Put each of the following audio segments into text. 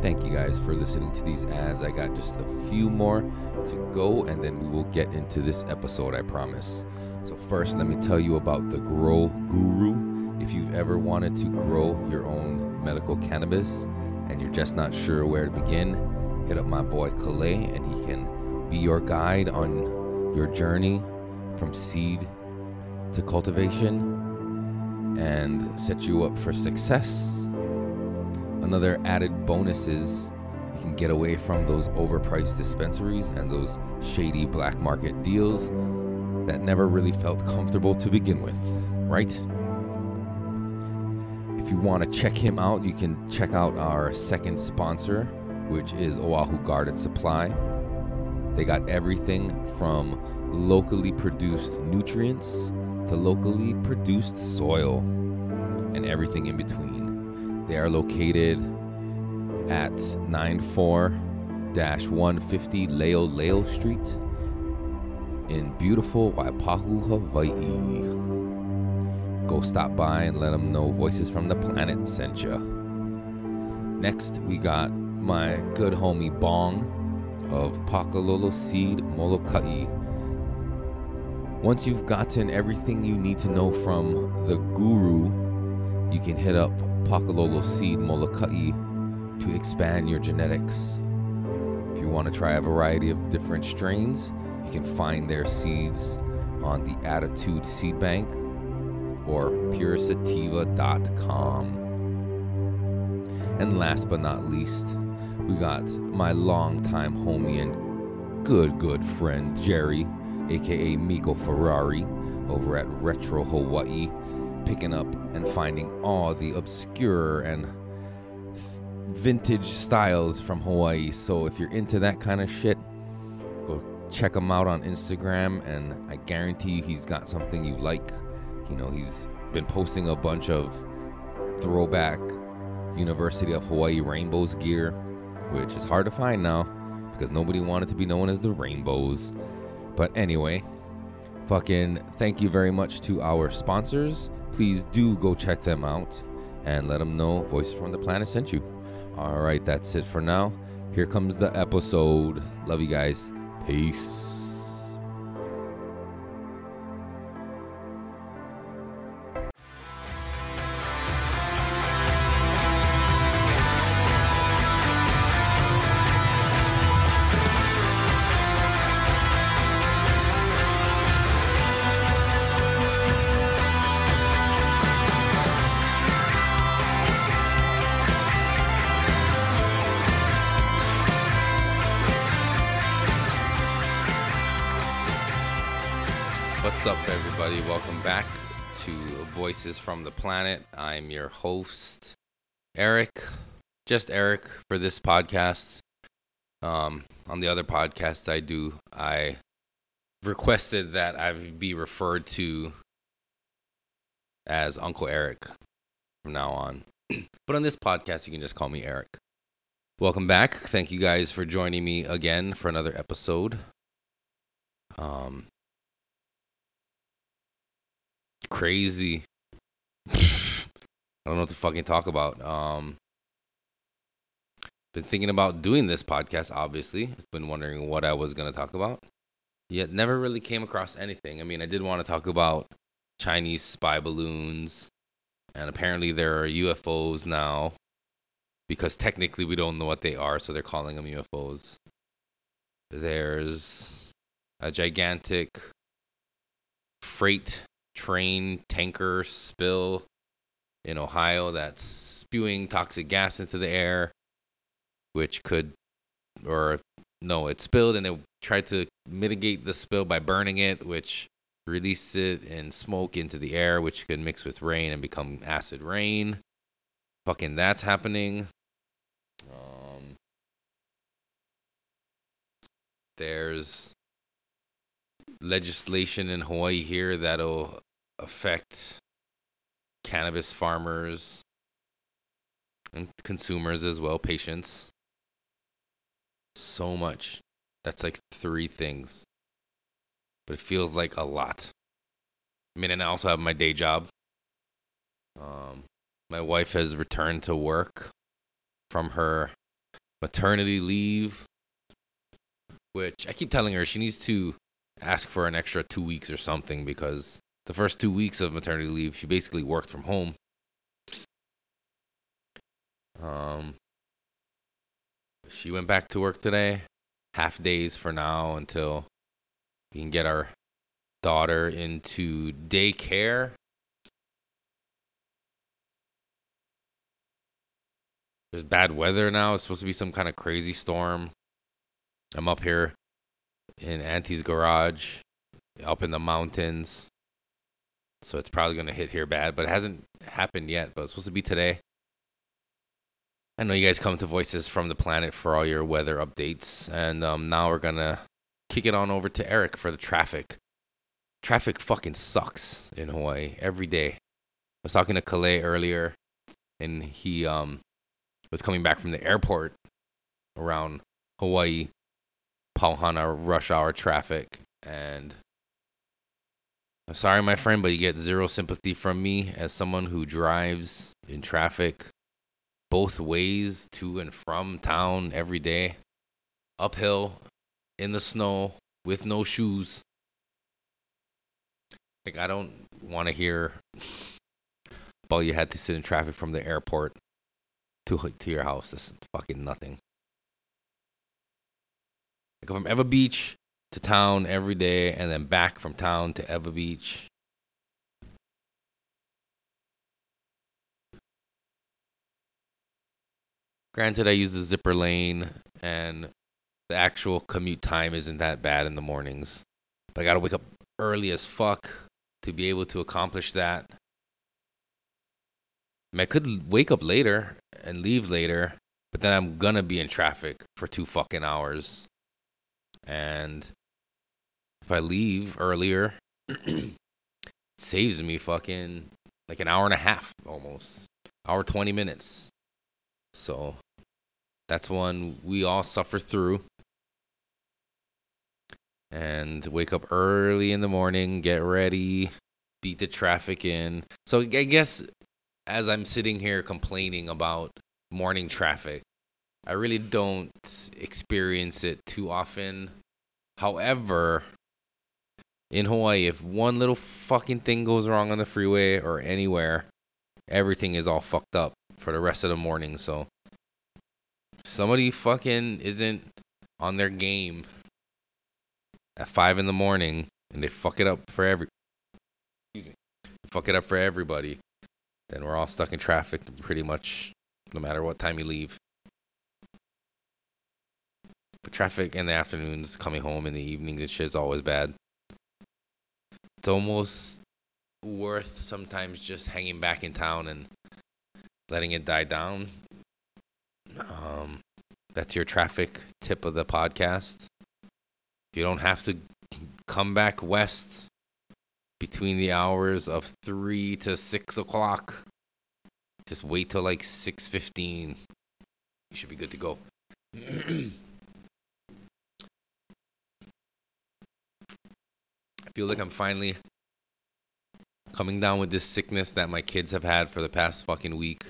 Thank you guys for listening to these ads. I got just a few more to go, and then we will get into this episode, I promise. So, first, let me tell you about the Grow Guru. If you've ever wanted to grow your own medical cannabis and you're just not sure where to begin, hit up my boy Calais, and he can be your guide on your journey from seed to cultivation and set you up for success. Another added bonus is you can get away from those overpriced dispensaries and those shady black market deals that never really felt comfortable to begin with, right? If you want to check him out, you can check out our second sponsor, which is Oahu Garden Supply. They got everything from locally produced nutrients to locally produced soil and everything in between. They are located at 94 150 Leoleo Street in beautiful Waipahu, Hawaii. Go stop by and let them know Voices from the Planet sent you. Next, we got my good homie Bong of Pakalolo Seed Molokai once you've gotten everything you need to know from the guru, you can hit up Pakalolo Seed Molokai to expand your genetics. If you want to try a variety of different strains, you can find their seeds on the Attitude Seed Bank or puresativa.com. And last but not least, we got my longtime homie and good, good friend, Jerry aka Miko Ferrari, over at Retro Hawaii, picking up and finding all the obscure and vintage styles from Hawaii. So if you're into that kind of shit, go check him out on Instagram, and I guarantee you he's got something you like. You know, he's been posting a bunch of throwback University of Hawaii Rainbows gear, which is hard to find now because nobody wanted to be known as the Rainbows. But anyway, fucking thank you very much to our sponsors. Please do go check them out and let them know Voices from the Planet sent you. All right, that's it for now. Here comes the episode. Love you guys. Peace. Voices from the Planet. I'm your host, Eric. Just Eric for this podcast. Um, on the other podcast I do, I requested that I be referred to as Uncle Eric from now on. but on this podcast, you can just call me Eric. Welcome back. Thank you guys for joining me again for another episode. Um, crazy. I don't know what to fucking talk about. Um, been thinking about doing this podcast. Obviously, been wondering what I was gonna talk about. Yet never really came across anything. I mean, I did want to talk about Chinese spy balloons, and apparently there are UFOs now, because technically we don't know what they are, so they're calling them UFOs. There's a gigantic freight train tanker spill in Ohio that's spewing toxic gas into the air, which could, or no, it spilled and they tried to mitigate the spill by burning it, which released it in smoke into the air, which could mix with rain and become acid rain. Fucking that's happening. Um, there's legislation in Hawaii here that'll affect cannabis farmers and consumers as well, patients. So much. That's like three things. But it feels like a lot. I mean, and I also have my day job. Um, my wife has returned to work from her maternity leave, which I keep telling her she needs to ask for an extra two weeks or something because the first two weeks of maternity leave, she basically worked from home. Um, she went back to work today, half days for now until we can get our daughter into daycare. There's bad weather now. It's supposed to be some kind of crazy storm. I'm up here in Auntie's garage, up in the mountains. So it's probably going to hit here bad, but it hasn't happened yet. But it's supposed to be today. I know you guys come to Voices from the Planet for all your weather updates. And um, now we're going to kick it on over to Eric for the traffic. Traffic fucking sucks in Hawaii every day. I was talking to Calais earlier, and he um was coming back from the airport around Hawaii, Pauhana rush hour traffic, and I'm sorry, my friend, but you get zero sympathy from me as someone who drives in traffic both ways to and from town every day, uphill, in the snow, with no shoes. Like, I don't want to hear about you had to sit in traffic from the airport to to your house. That's fucking nothing. I go from Ewa Beach to town every day, and then back from town to Ewa Beach. Granted, I use the zipper lane, and the actual commute time isn't that bad in the mornings. But I gotta wake up early as fuck to be able to accomplish that. I, mean, I could wake up later and leave later, but then I'm gonna be in traffic for two fucking hours. And if I leave earlier, saves me fucking like an hour and a half almost, hour 20 minutes. So that's one we all suffer through. And wake up early in the morning, get ready, beat the traffic in. So I guess as I'm sitting here complaining about morning traffic, I really don't experience it too often. However, in Hawaii, if one little fucking thing goes wrong on the freeway or anywhere, everything is all fucked up for the rest of the morning. So, somebody fucking isn't on their game at five in the morning and they fuck it up for every, excuse me, fuck it up for everybody then we're all stuck in traffic pretty much no matter what time you leave. Traffic in the afternoons, coming home in the evenings and shit is always bad. It's almost worth sometimes just hanging back in town and letting it die down. Um, that's your traffic tip of the podcast. You don't have to come back west between the hours of three to six o'clock. Just wait till like six fifteen. You should be good to go. feel like I'm finally coming down with this sickness that my kids have had for the past fucking week.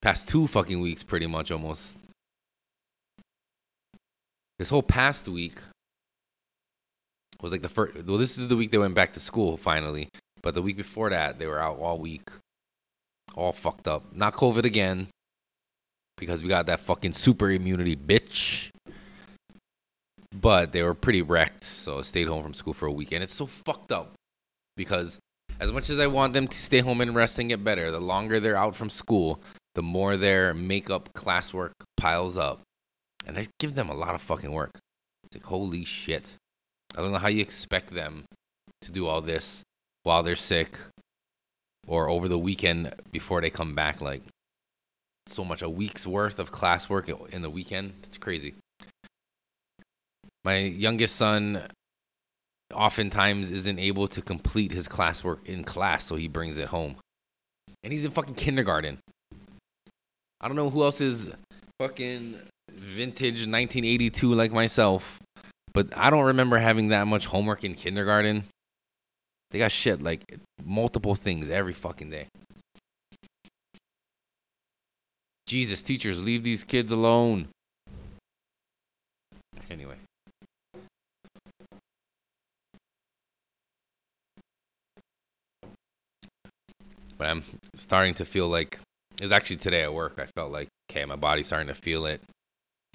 Past two fucking weeks, pretty much almost. This whole past week, was like the first. Well, this is the week they went back to school finally, but the week before that they were out all week, all fucked up. Not COVID again, because we got that fucking super immunity, bitch. But they were pretty wrecked, so I stayed home from school for a week, and it's so fucked up because as much as I want them to stay home and rest and get better, the longer they're out from school, the more their makeup classwork piles up. And I give them a lot of fucking work. It's like, holy shit. I don't know how you expect them to do all this while they're sick or over the weekend before they come back. Like, so much, a week's worth of classwork in the weekend. It's crazy. My youngest son oftentimes isn't able to complete his classwork in class, so he brings it home. And he's in fucking kindergarten. I don't know who else is fucking vintage 1982 like myself but I don't remember having that much homework in kindergarten. They got shit like multiple things every fucking day. Jesus, teachers, leave these kids alone. Anyway. But I'm starting to feel like it was actually today at work. I felt like, okay, my body's starting to feel it.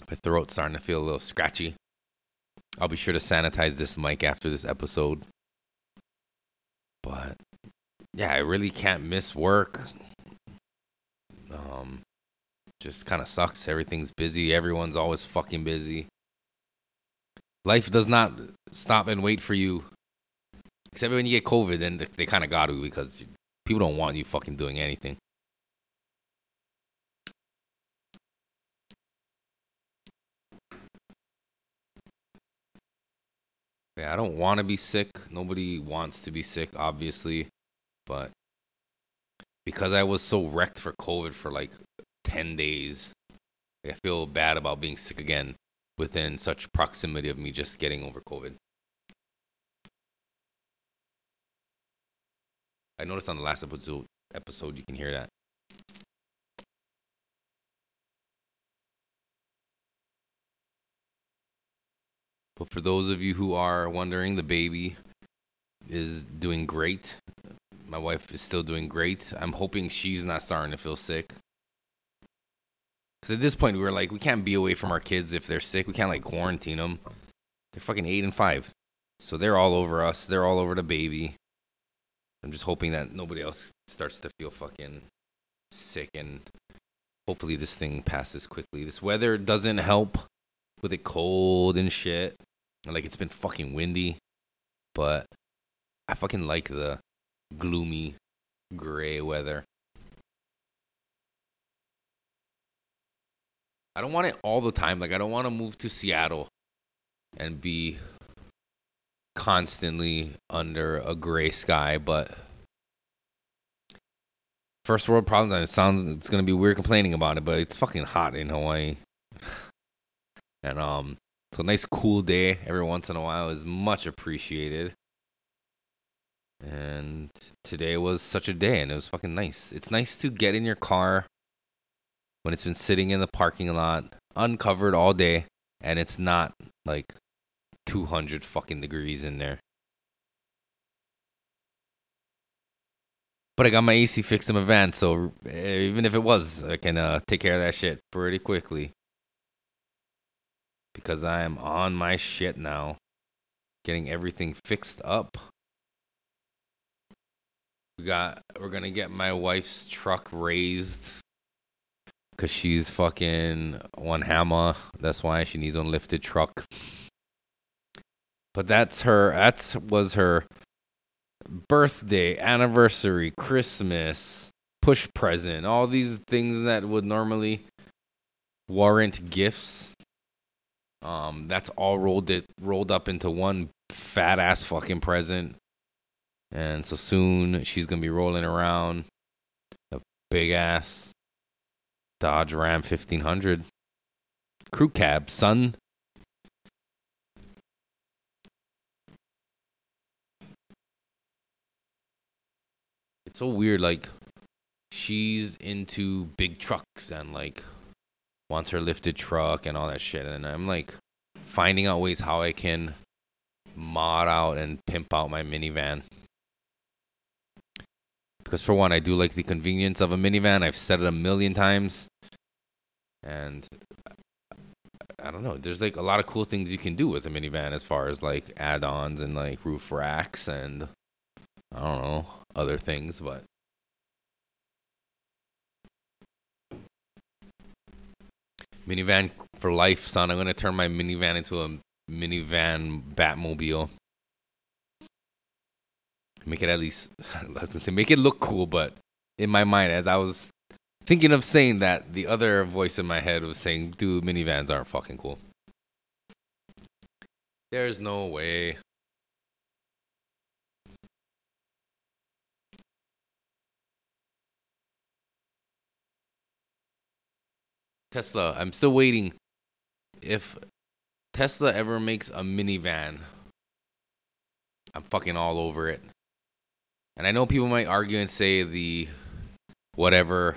My throat's starting to feel a little scratchy. I'll be sure to sanitize this mic after this episode. But yeah, I really can't miss work. Um, just kind of sucks. Everything's busy. Everyone's always fucking busy. Life does not stop and wait for you. Except when you get COVID, then they kind of got to because people don't want you fucking doing anything. Yeah, I don't want to be sick. Nobody wants to be sick, obviously. But because I was so wrecked for COVID for like 10 days, I feel bad about being sick again within such proximity of me just getting over COVID. I noticed on the last episode, episode you can hear that. But for those of you who are wondering, the baby is doing great. My wife is still doing great. I'm hoping she's not starting to feel sick. Because at this point, we were like, we can't be away from our kids if they're sick. We can't like quarantine them. They're fucking eight and five. So they're all over us. They're all over the baby. I'm just hoping that nobody else starts to feel fucking sick and hopefully this thing passes quickly. This weather doesn't help with it cold and shit. Like it's been fucking windy, but I fucking like the gloomy gray weather. I don't want it all the time. Like I don't want to move to Seattle and be constantly under a gray sky, but first world problems and it sounds it's gonna be weird complaining about it, but it's fucking hot in Hawaii. and um so nice cool day every once in a while is much appreciated. And today was such a day and it was fucking nice. It's nice to get in your car when it's been sitting in the parking lot uncovered all day and it's not like 200 fucking degrees in there. But I got my AC fixed in my van, so eh, even if it was, I can uh, take care of that shit pretty quickly because I am on my shit now, getting everything fixed up. We got we're gonna get my wife's truck raised because she's fucking one hammer. That's why she needs a lifted truck. But that's her. That was her birthday, anniversary, Christmas, push present, all these things that would normally warrant gifts um, that's all rolled it rolled up into one fat ass fucking present. And so soon she's gonna be rolling around a big ass Dodge Ram fifteen hundred crew cab, son. So weird, like she's into big trucks and like wants her lifted truck and all that shit. And I'm like finding out ways how I can mod out and pimp out my minivan. Because for one, I do like the convenience of a minivan. I've said it a million times. And I don't know. There's like a lot of cool things you can do with a minivan as far as like add-ons and like roof racks and I don't know other things, but Minivan for life, son. I'm gonna turn my minivan into a minivan Batmobile. Make it at least, I was gonna say, make it look cool, but in my mind, as I was thinking of saying that, the other voice in my head was saying, dude, minivans aren't fucking cool. There's no way. Tesla, I'm still waiting. If Tesla ever makes a minivan, I'm fucking all over it. And I know people might argue and say the whatever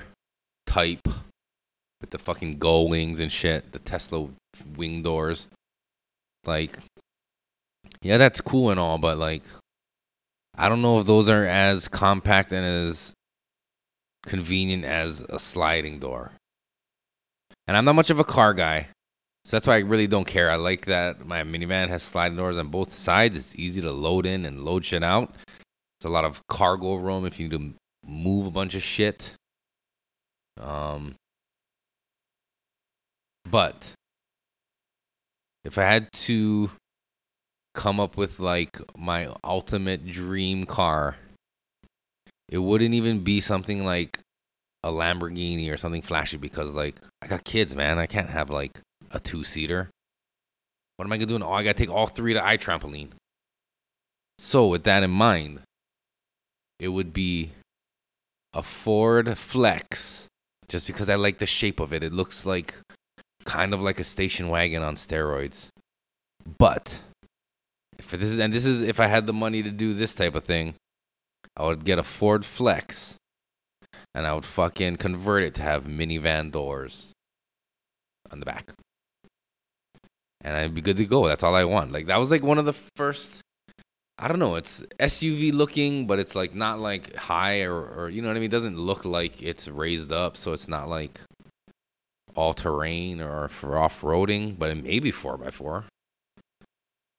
type with the fucking gull wings and shit, the Tesla wing doors. Like, yeah, that's cool and all, but like, I don't know if those are as compact and as convenient as a sliding door. And I'm not much of a car guy. So that's why I really don't care. I like that my minivan has sliding doors on both sides. It's easy to load in and load shit out. It's a lot of cargo room if you need to move a bunch of shit. Um, but if I had to come up with like my ultimate dream car, it wouldn't even be something like a Lamborghini or something flashy because like I got kids, man. I can't have like a two seater. What am I gonna do? Oh, I gotta take all three to iTrampoline. So with that in mind, it would be a Ford Flex, just because I like the shape of it. It looks like kind of like a station wagon on steroids. But if this is and this is if I had the money to do this type of thing, I would get a Ford Flex and I would fucking convert it to have minivan doors on the back. And I'd be good to go. That's all I want. Like that was like one of the first I don't know, it's SUV looking, but it's like not like high or, or you know what I mean? It doesn't look like it's raised up, so it's not like all terrain or for off roading, but it may be four by four.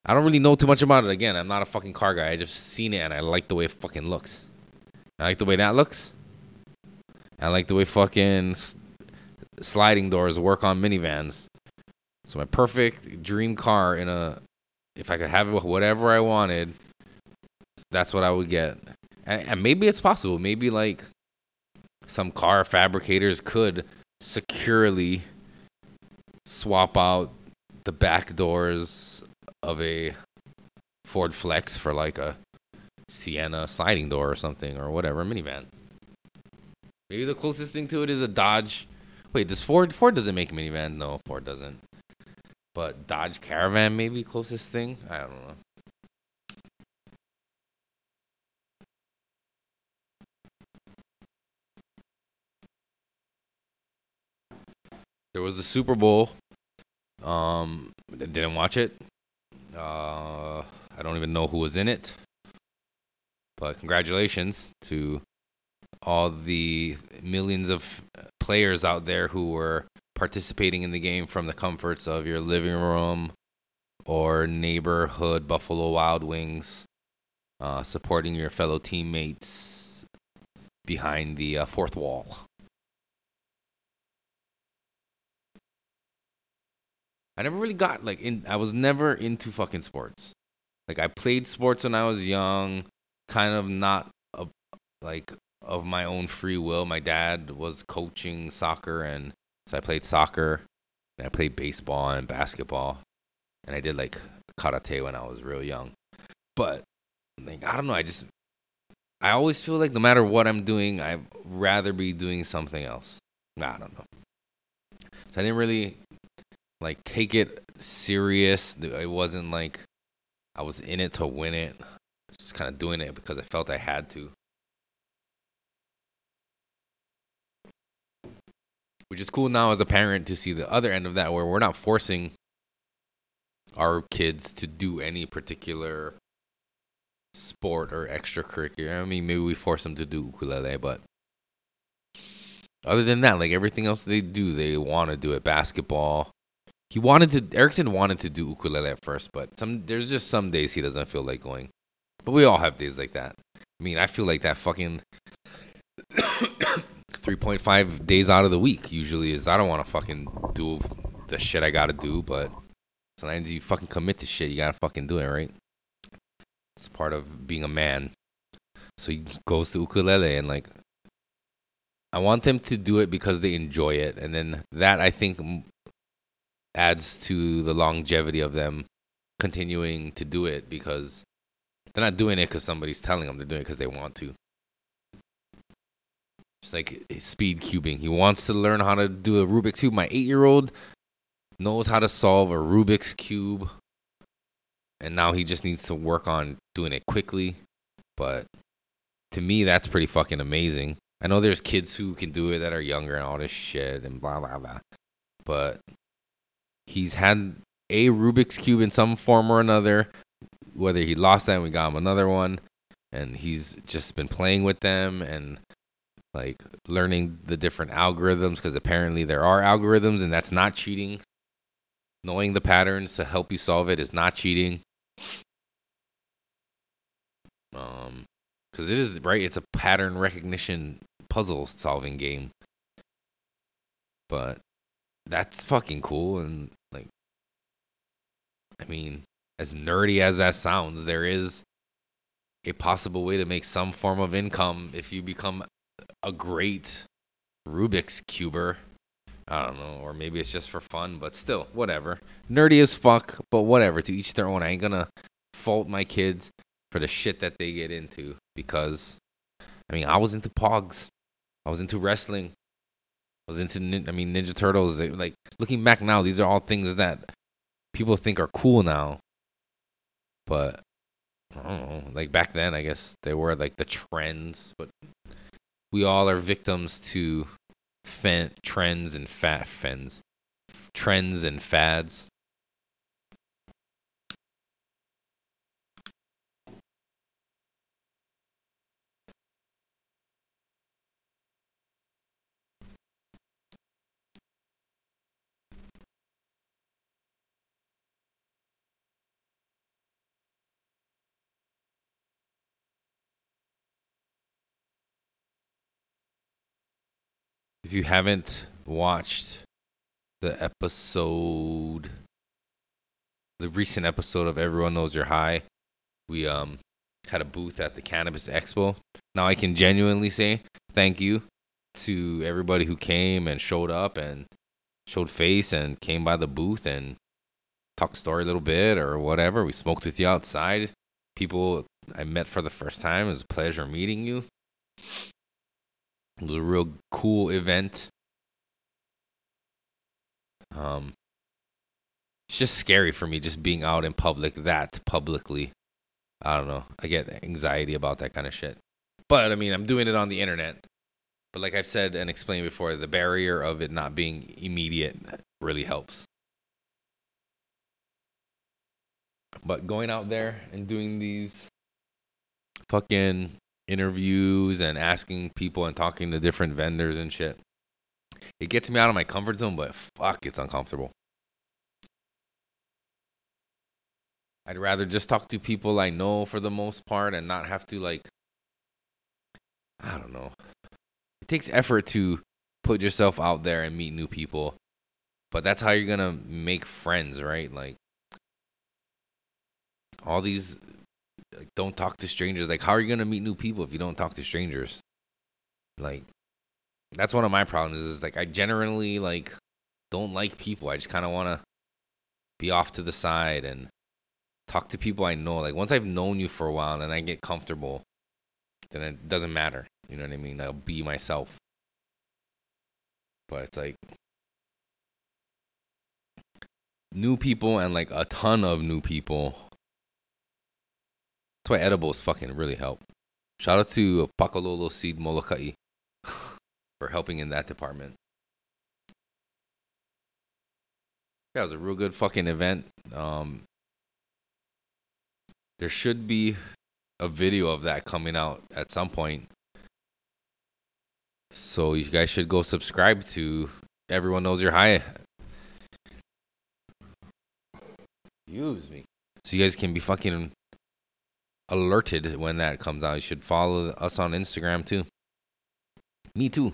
I don't really know too much about it. Again, I'm not a fucking car guy. I just seen it and I like the way it fucking looks. I like the way that looks. I like the way fucking sliding doors work on minivans. So my perfect dream car in a, if I could have it whatever I wanted, that's what I would get. And, and maybe it's possible. Maybe like some car fabricators could securely swap out the back doors of a Ford Flex for like a Sienna sliding door or something or whatever minivan. Maybe the closest thing to it is a Dodge. Wait, does Ford Ford doesn't make minivan? No, Ford doesn't. But Dodge Caravan maybe closest thing. I don't know. There was the Super Bowl. Um, didn't watch it. Uh, I don't even know who was in it. But congratulations to all the millions of players out there who were participating in the game from the comforts of your living room or neighborhood Buffalo Wild Wings, uh, supporting your fellow teammates behind the uh, fourth wall. I never really got like in. I was never into fucking sports. Like I played sports when I was young, kind of not a, like of my own free will. My dad was coaching soccer, and so I played soccer. And I played baseball and basketball, and I did like karate when I was real young. But like I don't know, I just I always feel like no matter what I'm doing, I'd rather be doing something else. I don't know. So I didn't really like take it serious. It wasn't like I was in it to win it. Just kind of doing it because I felt I had to. Which is cool now as a parent to see the other end of that where we're not forcing our kids to do any particular sport or extracurricular. I mean, maybe we force them to do ukulele, but other than that, like everything else they do, they want to do it. Basketball, he wanted to Erickson wanted to do ukulele at first, but some there's just some days he doesn't feel like going. But we all have days like that. I mean, I feel like that fucking 3.5 days out of the week usually is I don't want to fucking do the shit I got to do, but sometimes you fucking commit to shit, you got to fucking do it, right? It's part of being a man. So he goes to ukulele and like I want them to do it because they enjoy it and then that I think adds to the longevity of them continuing to do it because they're not doing it because somebody's telling them. They're doing it because they want to. It's like speed cubing. He wants to learn how to do a Rubik's cube. My eight-year-old knows how to solve a Rubik's cube, and now he just needs to work on doing it quickly. But to me, that's pretty fucking amazing. I know there's kids who can do it that are younger and all this shit and blah blah blah. But he's had a Rubik's cube in some form or another. Whether he lost that, and we got him another one, and he's just been playing with them and like learning the different algorithms because apparently there are algorithms and that's not cheating. Knowing the patterns to help you solve it is not cheating. Um, because it is right. It's a pattern recognition puzzle solving game. But that's fucking cool and like I mean, as nerdy as that sounds, there is a possible way to make some form of income if you become a great Rubik's cuber. I don't know, or maybe it's just for fun, but still, whatever. Nerdy as fuck, but whatever. To each their own. I ain't gonna fault my kids for the shit that they get into because, I mean, I was into Pogs, I was into wrestling, I was into, I mean, Ninja Turtles. Like looking back now, these are all things that people think are cool now, but I don't know. Like back then, I guess they were like the trends, but we all are victims to fen- trends and fat trends and fads. If you haven't watched the episode, the recent episode of Everyone Knows You're High, we um had a booth at the Cannabis Expo. Now I can genuinely say thank you to everybody who came and showed up and showed face and came by the booth and talked story a little bit or whatever. We smoked with you outside. People I met for the first time. It was a pleasure meeting you. It was a real cool event. Um, it's just scary for me just being out in public that publicly. I don't know. I get anxiety about that kind of shit. But I mean, I'm doing it on the internet. But like I've said and explained before, the barrier of it not being immediate really helps. But going out there and doing these fucking interviews and asking people and talking to different vendors and shit. It gets me out of my comfort zone, but fuck, it's uncomfortable. I'd rather just talk to people I know for the most part and not have to like I don't know. It takes effort to put yourself out there and meet new people. But that's how you're going to make friends, right? Like all these like don't talk to strangers. Like how are you gonna meet new people if you don't talk to strangers? Like that's one of my problems is like I generally like don't like people. I just kind of want to be off to the side and talk to people I know. Like once I've known you for a while and I get comfortable, then it doesn't matter. You know what I mean? I'll be myself. But it's like new people and like a ton of new people why edibles fucking really help. Shout out to Pakalolo Seed Molokai for helping in that department. Yeah, it was a real good fucking event. Um, there should be a video of that coming out at some point. So you guys should go subscribe to Everyone Knows You're High. Use me. So you guys can be fucking alerted when that comes out. You should follow us on Instagram too. Me too.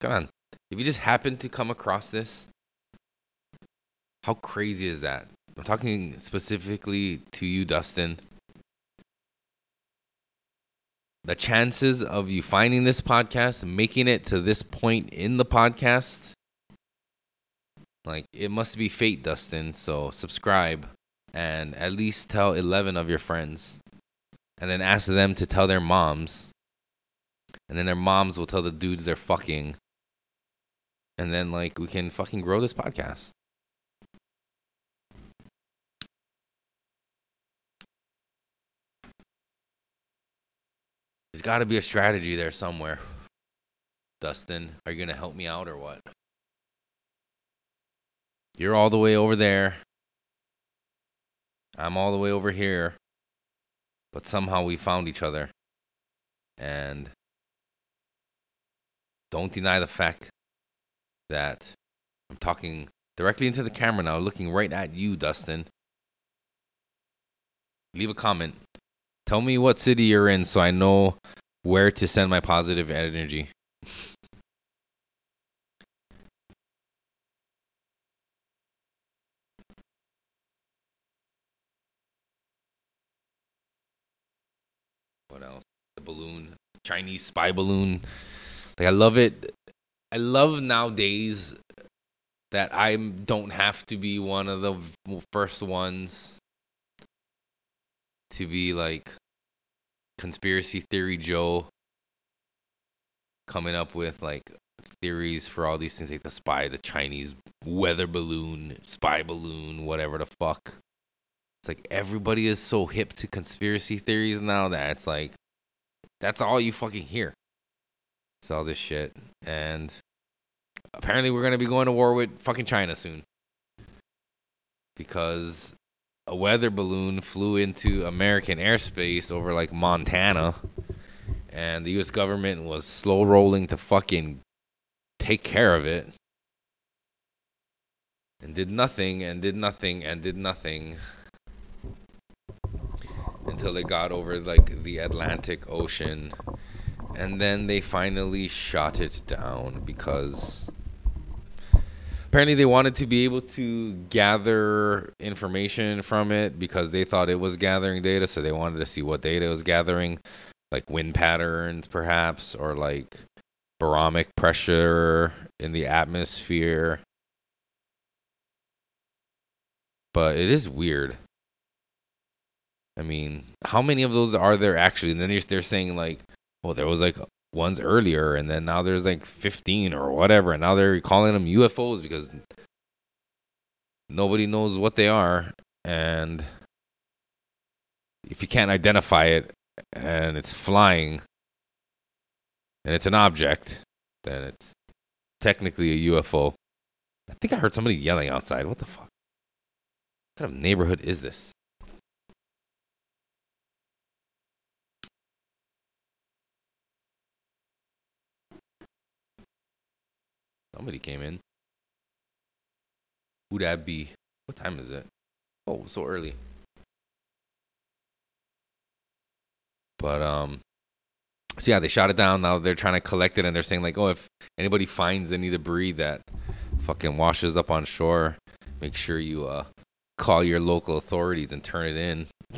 Come on. If you just happen to come across this, how crazy is that? I'm talking specifically to you, Dustin. The chances of you finding this podcast, making it to this point in the podcast, like it must be fate, Dustin. So subscribe and at least tell 11 of your friends and then ask them to tell their moms. And then their moms will tell the dudes they're fucking. And then, like, we can fucking grow this podcast. There's got to be a strategy there somewhere. Dustin, are you going to help me out or what? You're all the way over there. I'm all the way over here. But somehow we found each other. And don't deny the fact that I'm talking directly into the camera now, looking right at you, Dustin. Leave a comment. Tell me what city you're in so I know where to send my positive energy. what else? The balloon, Chinese spy balloon. Like I love it. I love nowadays that I don't have to be one of the first ones to be like conspiracy theory Joe coming up with like theories for all these things like the spy, the Chinese weather balloon, spy balloon, whatever the fuck. It's like everybody is so hip to conspiracy theories now that it's like that's all you fucking hear. It's all this shit. And apparently we're gonna be going to war with fucking China soon. Because a weather balloon flew into American airspace over like Montana, and the U.S. government was slow rolling to fucking take care of it, and did nothing, and did nothing, and did nothing until they got over like the Atlantic Ocean, and then they finally shot it down because apparently they wanted to be able to gather information from it because they thought it was gathering data so they wanted to see what data it was gathering like wind patterns perhaps or like barometric pressure in the atmosphere. But it is weird i mean how many of those are there actually and then they're saying like well there was like ones earlier, and then now there's like 15 or whatever, and now they're calling them UFOs because nobody knows what they are, and if you can't identify it and it's flying and it's an object, then it's technically a UFO. I think I heard somebody yelling outside. What the fuck? What kind of neighborhood is this? Somebody came in. Who'd that be? What time is it? Oh, so early. But um so yeah, they shot it down. Now they're trying to collect it and they're saying like, "Oh, if anybody finds any debris that fucking washes up on shore, make sure you uh call your local authorities and turn it in."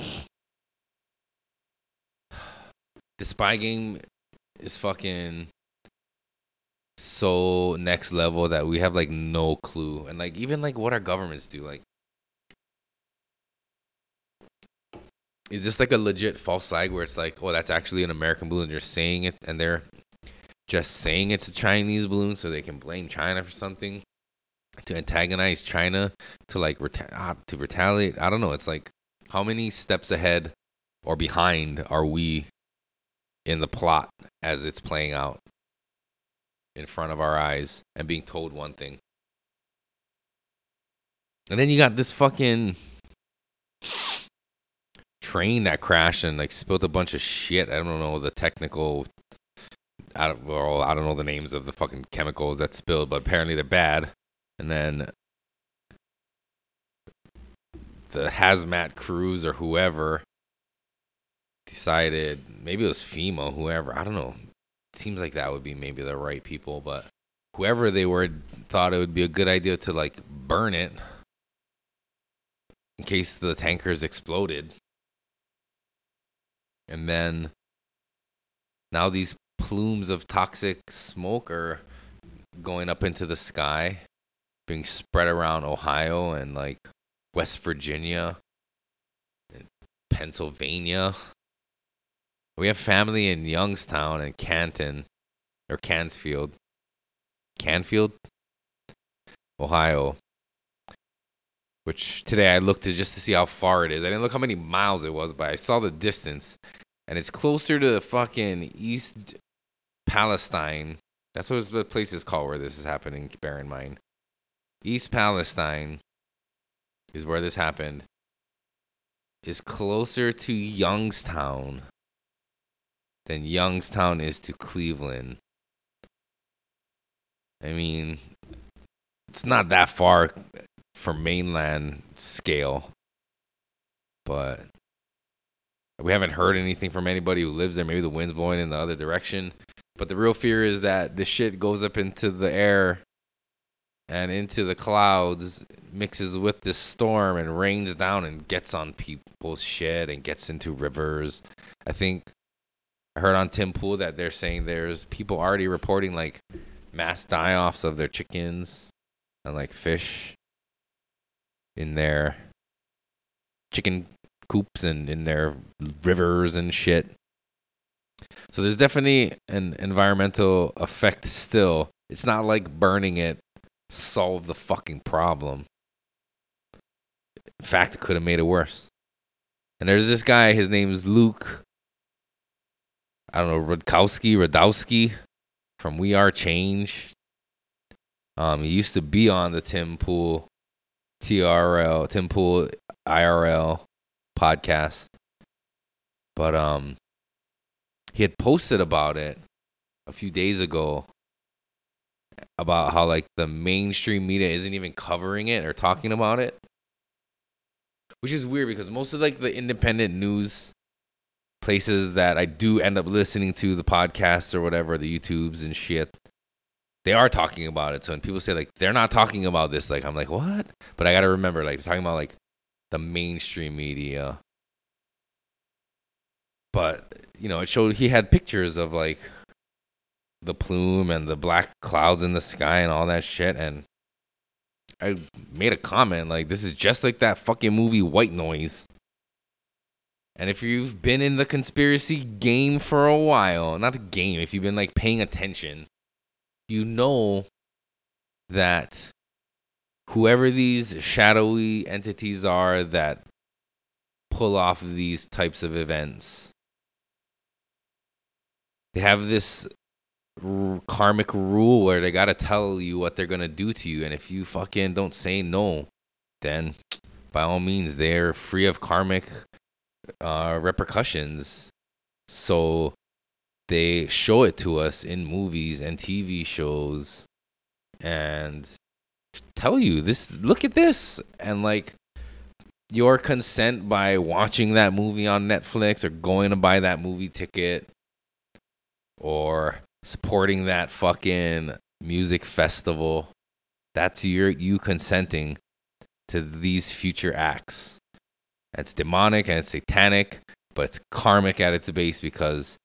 The spy game is fucking so next level that we have like no clue. And like even like what our governments do like is this like a legit false flag where it's like oh that's actually an american balloon you're saying it and they're just saying it's a chinese balloon so they can blame china for something? To antagonize china to like reta- ah, to retaliate? I don't know. It's like how many steps ahead or behind are we in the plot as it's playing out in front of our eyes and being told one thing. And then you got this fucking train that crashed and like spilled a bunch of shit. I don't know the technical I don't, well, I don't know the names of the fucking chemicals that spilled, but apparently they're bad. And then the hazmat crews or whoever decided maybe it was FEMA, whoever, I don't know, seems like that would be maybe the right people, but whoever they were thought it would be a good idea to like burn it in case the tankers exploded. And then now these plumes of toxic smoke are going up into the sky, being spread around Ohio and like West Virginia, and Pennsylvania. We have family in Youngstown and Canton or Cansfield. Canfield, Ohio. Which today I looked at just to see how far it is. I didn't look how many miles it was, but I saw the distance. And it's closer to fucking East Palestine That's what the place is called where this is happening. Bear in mind, East Palestine is where this happened. Is closer to Youngstown than Youngstown is to Cleveland. I mean, it's not that far for mainland scale, but we haven't heard anything from anybody who lives there. Maybe the wind's blowing in the other direction. But the real fear is that the shit goes up into the air and into the clouds, mixes with this storm and rains down and gets on people's shit and gets into rivers. I think I heard on Tim Pool that they're saying there's people already reporting like mass die offs of their chickens and like fish in their chicken coops and in their rivers and shit. So there's definitely an environmental effect still. It's not like burning it solved the fucking problem. In fact, it could have made it worse. And there's this guy, his name's Luke. I don't know, Rudkowski, Radowski from We Are Change. Um, he used to be on the Tim Pool TRL, Tim Pool IRL podcast. But um he had posted about it a few days ago about how like the mainstream media isn't even covering it or talking about it. Which is weird because most of like the independent news places that I do end up listening to the podcasts or whatever, the YouTubes and shit, they are talking about it. So when people say like they're not talking about this, like I'm like, what? But I gotta remember, like talking about like the mainstream media. But you know, it showed he had pictures of like the plume and the black clouds in the sky and all that shit, and I made a comment like, "This is just like that fucking movie White Noise." And if you've been in the conspiracy game for a while, not the game, if you've been like paying attention, you know that whoever these shadowy entities are that pull off these types of events, they have this karmic rule where they got to tell you what they're to do to you. And if you fucking don't say no, then by all means, they're free of karmic uh, repercussions. So they show it to us in movies and TV shows and tell you this look at this and like your consent by watching that movie on Netflix or going to buy that movie ticket or supporting that fucking music festival that's your you consenting to these future acts it's demonic and it's satanic but it's karmic at its base because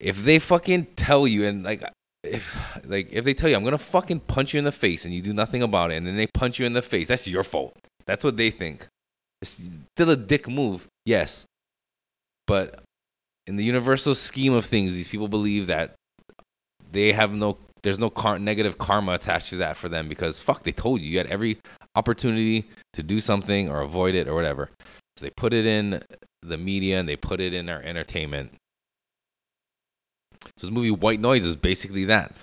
if they fucking tell you and like if like if they tell you I'm gonna fucking punch you in the face and you do nothing about it and then they punch you in the face, that's your fault. That's what they think. It's still a dick move, yes. But in the universal scheme of things, these people believe that they have no there's no car- negative karma attached to that for them because fuck they told you you had every opportunity to do something or avoid it or whatever. So they put it in the media and they put it in our entertainment. So this movie White Noise is basically that,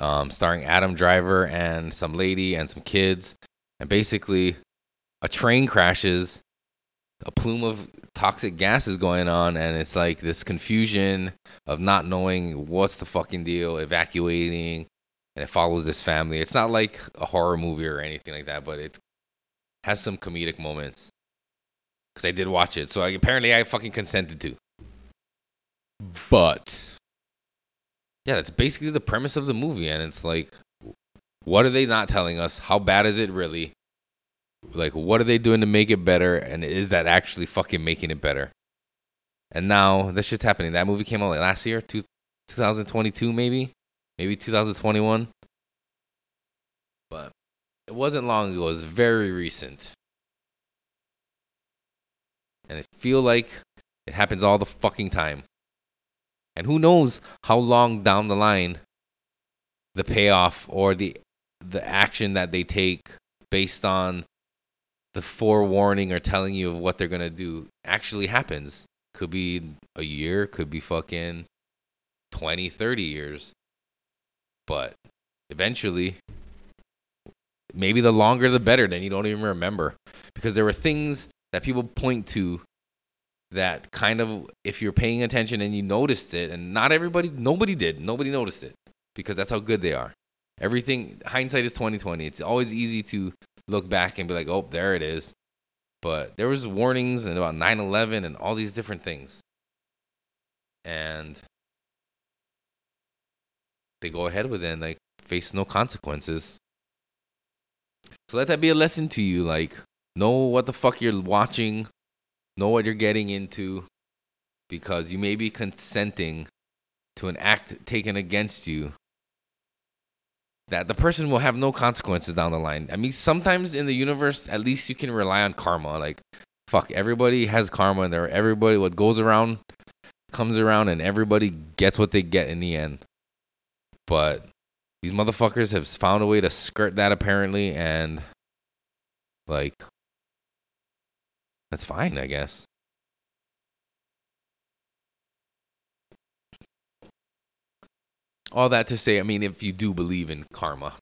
um, starring Adam Driver and some lady and some kids, and basically a train crashes, a plume of toxic gas is going on, and it's like this confusion of not knowing what's the fucking deal, evacuating, and it follows this family. It's not like a horror movie or anything like that, but it has some comedic moments. Because I did watch it, so I, apparently I fucking consented to. But yeah, that's basically the premise of the movie, and it's like, what are they not telling us? How bad is it really? Like, what are they doing to make it better? And is that actually fucking making it better? And now this shit's happening. That movie came out like last year, two, 2022 maybe, maybe 2021. But it wasn't long ago. It was very recent, and I feel like it happens all the fucking time. And who knows how long down the line the payoff or the the action that they take based on the forewarning or telling you of what they're gonna do actually happens. Could be a year, could be fucking 20, 30 years. But eventually, maybe the longer the better, then you don't even remember. Because there were things that people point to that kind of, if you're paying attention and you noticed it, and not everybody, nobody did, nobody noticed it because that's how good they are. Everything, hindsight is 2020. It's always easy to look back and be like, oh, there it is. But there was warnings and about 9/11 and all these different things. And they go ahead with it and like face no consequences. So let that be a lesson to you. Like, know what the fuck you're watching, know what you're getting into, because you may be consenting to an act taken against you that the person will have no consequences down the line. I mean, sometimes in the universe, at least you can rely on karma. Like, fuck, everybody has karma, and there, everybody, what goes around comes around, and everybody gets what they get in the end. But these motherfuckers have found a way to skirt that apparently, and like, that's fine, I guess. all that to say, I mean, if you do believe in karma.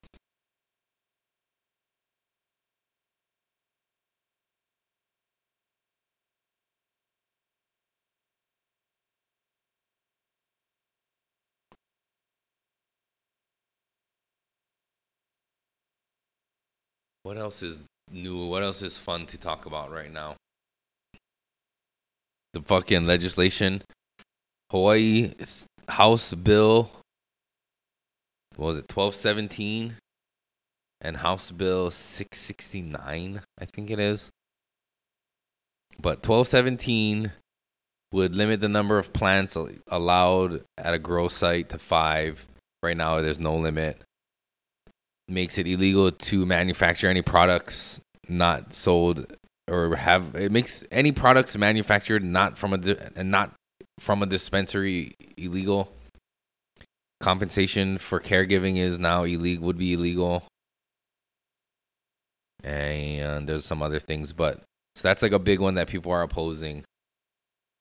What else is new? What else is fun to talk about right now? The fucking legislation. Hawaii House Bill what was it 1217 and House Bill 669, I think it is. But 1217 would limit the number of plants allowed at a grow site to five. Right now, there's no limit. Makes it illegal to manufacture any products not sold or have. It makes any products manufactured not from a and not from a dispensary illegal compensation for caregiving is now illegal would be illegal and there's some other things but so that's like a big one that people are opposing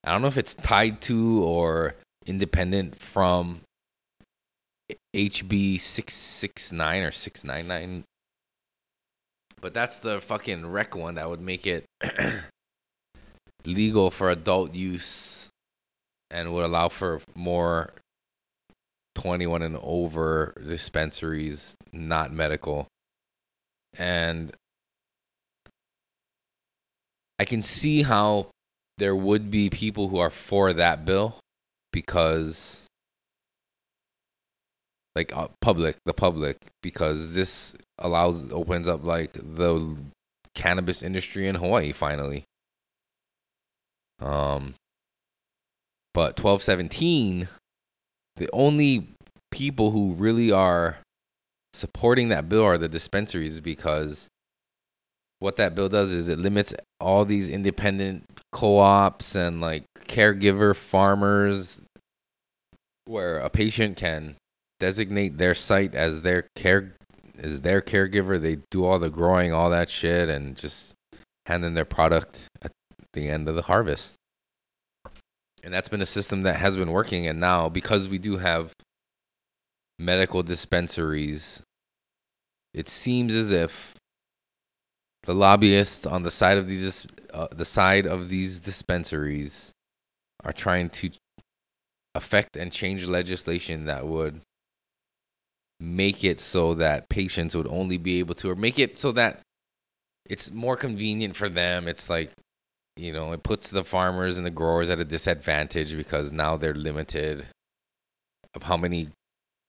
i don't know if it's tied to or independent from hb 669 or 699 but that's the fucking rec one that would make it legal for adult use and would allow for more 21 and over dispensaries, not medical. And I can see how there would be people who are for that bill because like uh, public the public because this allows opens up like the cannabis industry in Hawaii finally. Um but 1217 the only people who really are supporting that bill are the dispensaries because what that bill does is it limits all these independent co-ops and like caregiver farmers where a patient can designate their site as their care as their caregiver. They do all the growing all that shit and just hand in their product at the end of the harvest. And that's been a system that has been working. And now because we do have medical dispensaries it seems as if the lobbyists on the side of these uh, the side of these dispensaries are trying to affect and change legislation that would make it so that patients would only be able to or make it so that it's more convenient for them it's like you know, it puts the farmers and the growers at a disadvantage because now they're limited of how many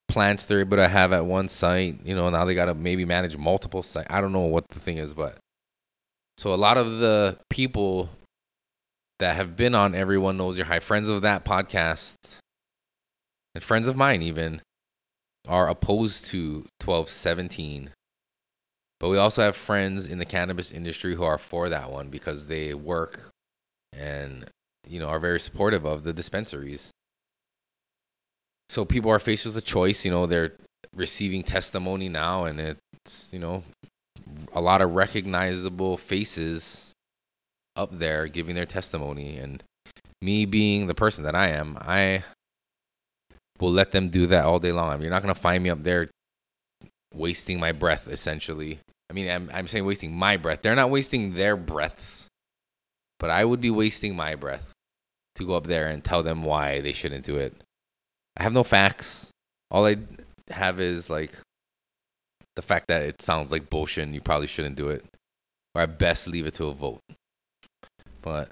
plants they're able to have at one site. You know, now they got to maybe manage multiple sites. I don't know what the thing is, but so a lot of the people that have been on Everyone Knows You're High, friends of that podcast, and friends of mine even, are opposed to 1217 but we also have friends in the cannabis industry who are for that one because they work and you know are very supportive of the dispensaries. So people are faced with a choice, you know, they're receiving testimony now and it's, you know, a lot of recognizable faces up there giving their testimony and me being the person that I am, I will let them do that all day long. I mean, you're not gonna find me up there wasting my breath. Essentially, I mean, I'm I'm saying wasting my breath. They're not wasting their breaths, but I would be wasting my breath to go up there and tell them why they shouldn't do it. I have no facts. All I have is like the fact that it sounds like bullshit and you probably shouldn't do it. Or at best leave it to a vote. But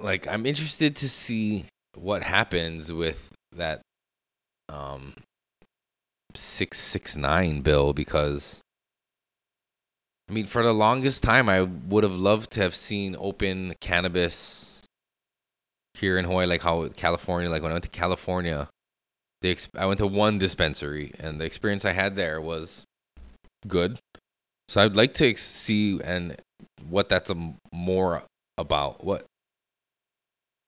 like I'm interested to see what happens with that um 669 bill because I mean for the longest time I would have loved to have seen open cannabis here in Hawaii like how California like when I went to California the I went to one dispensary and the experience I had there was good. So I'd like to see and what that's a more about. What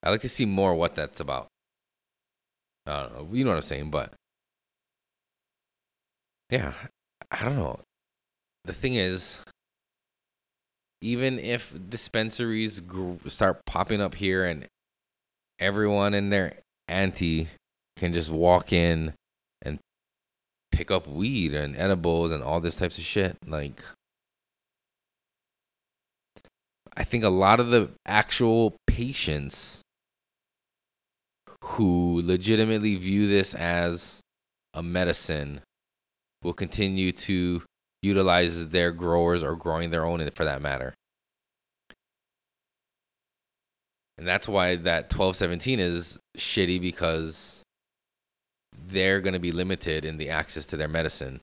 I like to see more what that's about. I don't know. You know what I'm saying, but yeah, I don't know. The thing is, even if dispensaries start popping up here and everyone and their auntie can just walk in and pick up weed and edibles and all this types of shit, like I think a lot of the actual patients who legitimately view this as a medicine will continue to utilize their growers or growing their own for that matter. And that's why that 1217 is shitty because they're going to be limited in the access to their medicine.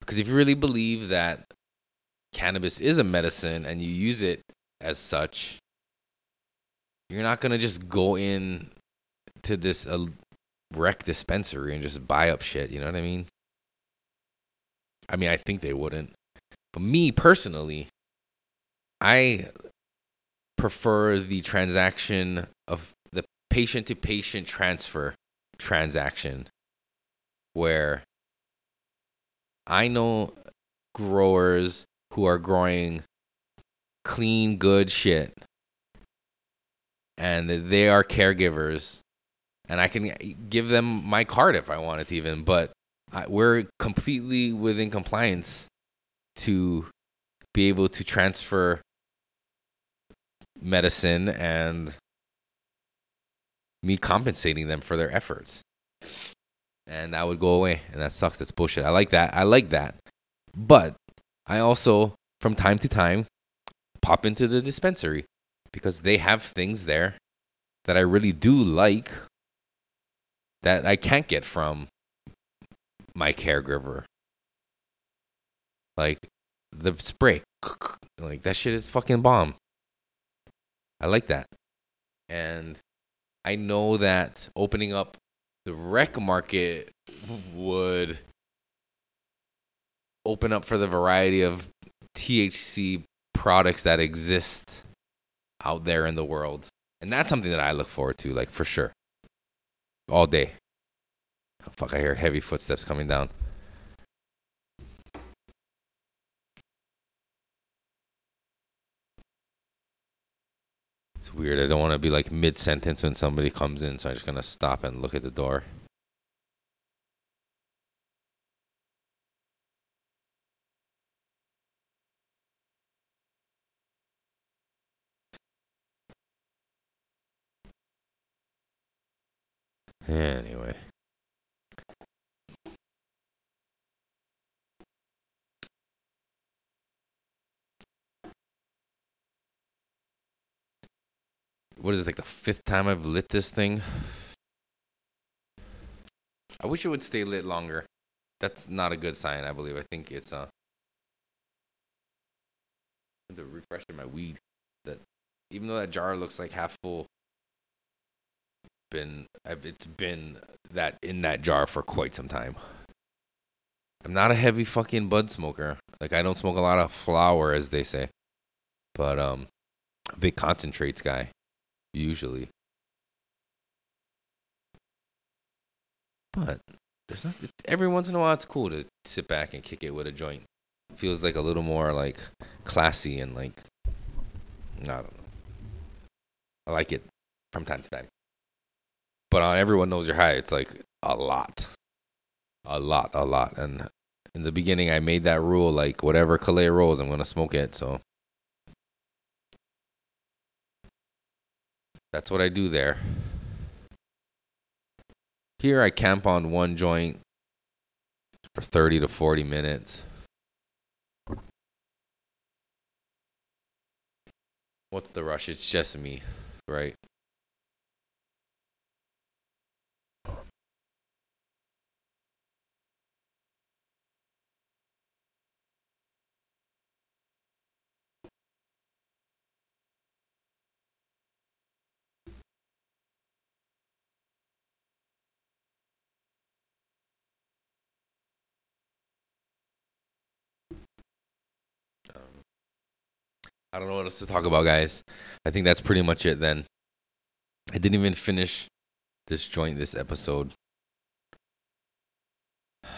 Because if you really believe that cannabis is a medicine and you use it as such, you're not gonna just go in to this uh, rec dispensary and just buy up shit. You know what I mean? I mean, I think they wouldn't, but me personally, I prefer the transaction of the patient to patient transfer transaction where I know growers who are growing clean, good shit. And they are caregivers. And I can give them my card if I wanted to, even. But I, we're completely within compliance to be able to transfer medicine and me compensating them for their efforts. And that would go away. And that sucks. That's bullshit. I like that. I like that. But I also, from time to time, pop into the dispensary because they have things there that I really do like that I can't get from my caregiver. Like the spray, like that shit is fucking bomb. I like that. And I know that opening up the rec market would open up for the variety of THC products that exist out there in the world. And that's something that I look forward to, like for sure. All day. Oh, fuck, I hear heavy footsteps coming down. It's weird. I don't want to be like mid sentence when somebody comes in, so I'm just going to stop and look at the door. Anyway. What is it, like the fifth time I've lit this thing? I wish it would stay lit longer. That's not a good sign, I believe. I think it's uh the refreshing my weed. That even though that jar looks like half full, been it's been that in that jar for quite some time. I'm not a heavy fucking bud smoker. Like I don't smoke a lot of flower, as they say, but um, big concentrates guy usually. But there's not every once in a while it's cool to sit back and kick it with a joint. feels like a little more like classy and like I don't know. I like it. from time to time. But on everyone knows you're high, it's like a lot, a lot, a lot. And in the beginning, I made that rule like whatever Calais rolls, I'm gonna smoke it. So that's what I do there. Here, I camp on one joint for 30 to 40 minutes. What's the rush? It's just me, right? I don't know what else to talk about, guys. I think that's pretty much it then. I didn't even finish this joint this episode.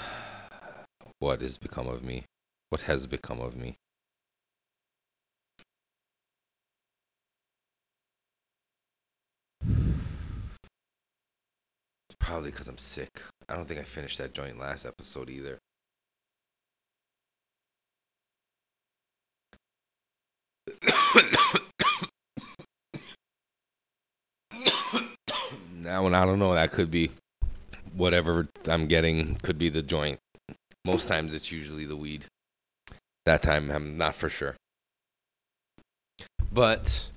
What has become of me? What has become of me? It's probably because I'm sick. I don't think I finished that joint last episode either. That one, I don't know. That could be whatever I'm getting, could be the joint. Most times it's usually the weed. That time, I'm not for sure. But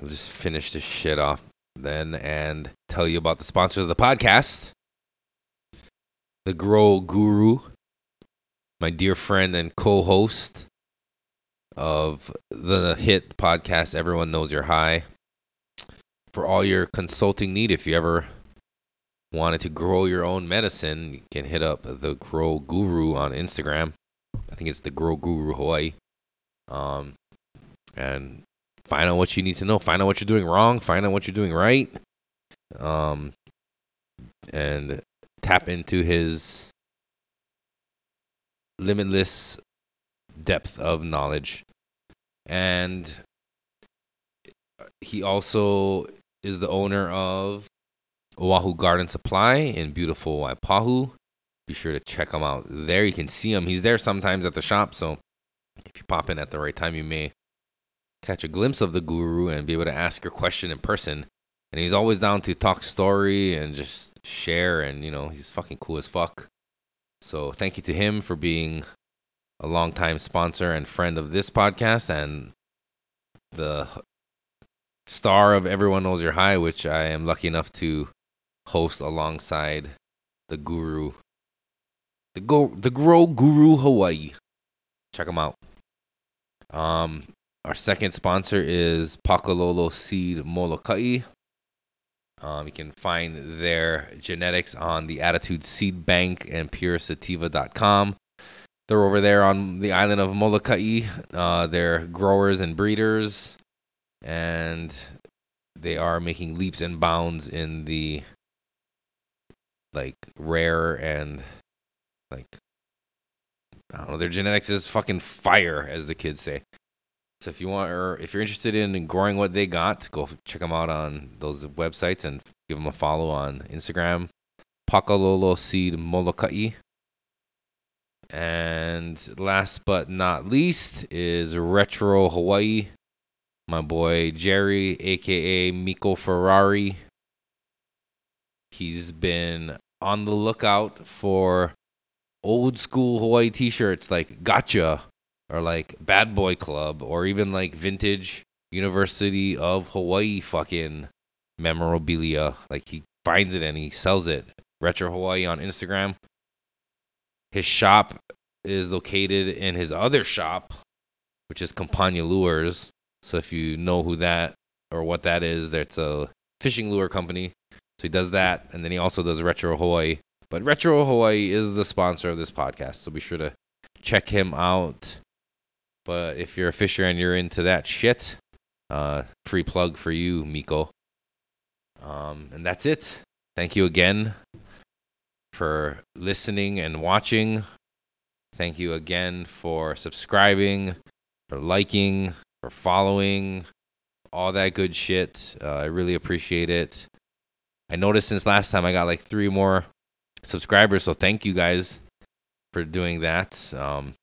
I'll just finish this shit off then and tell you about the sponsor of the podcast, the Grow Guru, my dear friend and co host of the hit podcast Everyone Knows You're High. For all your consulting need, if you ever wanted to grow your own medicine, you can hit up the Grow Guru on Instagram. I think it's the Grow Guru Hawaii. Um, and find out what you need to know. Find out what you're doing wrong. Find out what you're doing right. Um, and tap into his limitless depth of knowledge. And he also is the owner of Oahu Garden Supply in beautiful Waipahu. Be sure to check him out there. You can see him. He's there sometimes at the shop. So if you pop in at the right time, you may catch a glimpse of the guru and be able to ask your question in person. And he's always down to talk story and just share. And, you know, he's fucking cool as fuck. So thank you to him for being a longtime sponsor and friend of this podcast and the star of Everyone Knows You're High, which I am lucky enough to host alongside the guru, the go, the Grow Guru Hawaii. Check them out. Um, our second sponsor is Pakalolo Seed Molokai. Um, you can find their genetics on the Attitude Seed Bank and PureSativa.com. They're over there on the island of Molokai. Uh, they're growers and breeders, and they are making leaps and bounds in the like rare and like I don't know. Their genetics is fucking fire, as the kids say. So if you want, or if you're interested in growing what they got, go check them out on those websites and give them a follow on Instagram. Pakalolo Seed Molokai. And last but not least is Retro Hawaii. My boy Jerry, aka Miko Ferrari. He's been on the lookout for old school Hawaii t shirts like Gotcha or like Bad Boy Club or even like vintage University of Hawaii fucking memorabilia. Like he finds it and he sells it. Retro Hawaii on Instagram. His shop is located in his other shop, which is Campania Lures. So if you know who that or what that is, that's a fishing lure company. So he does that, and then he also does Retro Hawaii. But Retro Hawaii is the sponsor of this podcast, so be sure to check him out. But if you're a fisher and you're into that shit, uh, free plug for you, Miko. Um, and that's it. Thank you again for listening and watching. Thank you again for subscribing, for liking, for following, all that good shit. Uh, I really appreciate it. I noticed since last time I got like three more subscribers, so thank you guys for doing that. Um,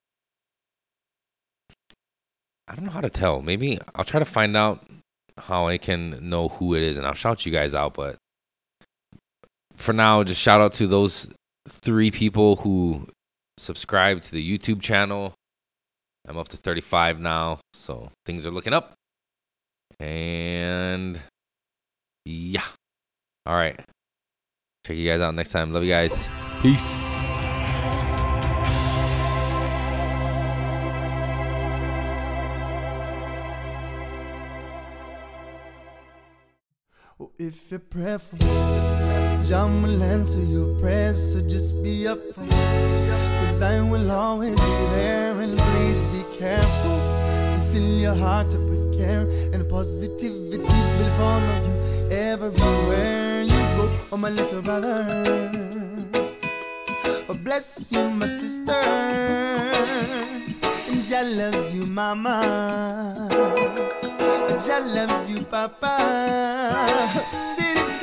I don't know how to tell. Maybe I'll try to find out how I can know who it is, and I'll shout you guys out. But for now, just shout out to those three people who subscribe to the YouTube channel. I'm up to 35 now, so things are looking up. And yeah. All right. Check you guys out next time. Love you guys. Peace. If you're Jah will answer your prayers, so just be up for Cause I will always be there, and please be careful to fill your heart up with care, and positivity will follow you everywhere you go. Oh, my little brother, oh, bless you, my sister, and Jah loves you, mama. Jah loves you, Papa. See, this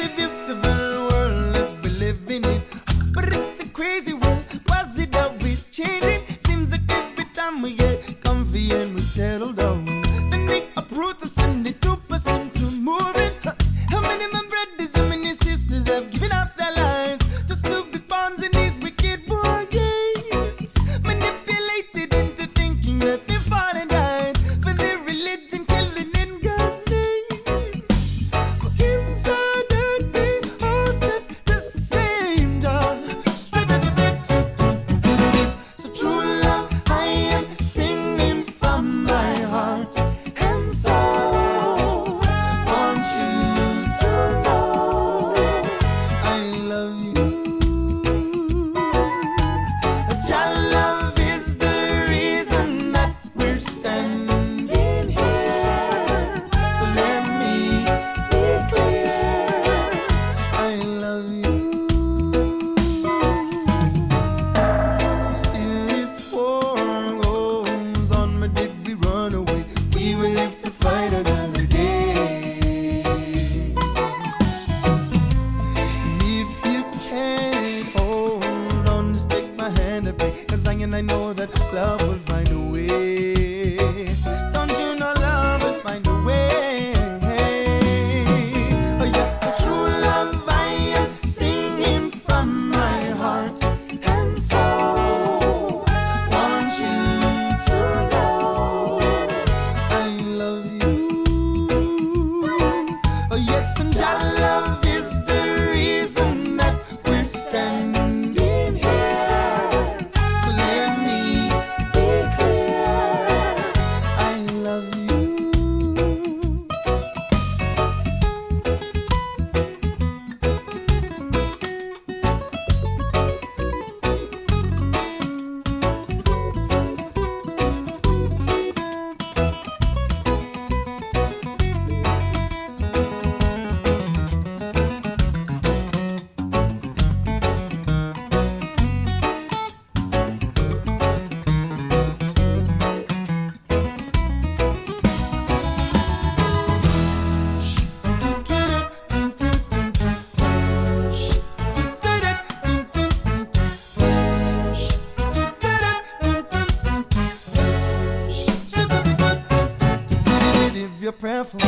If you're prayerful,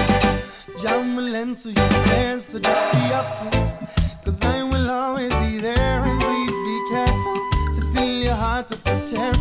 Jah will answer your prayers, so just be up Cause I will always be there, and please be careful to fill your heart up with care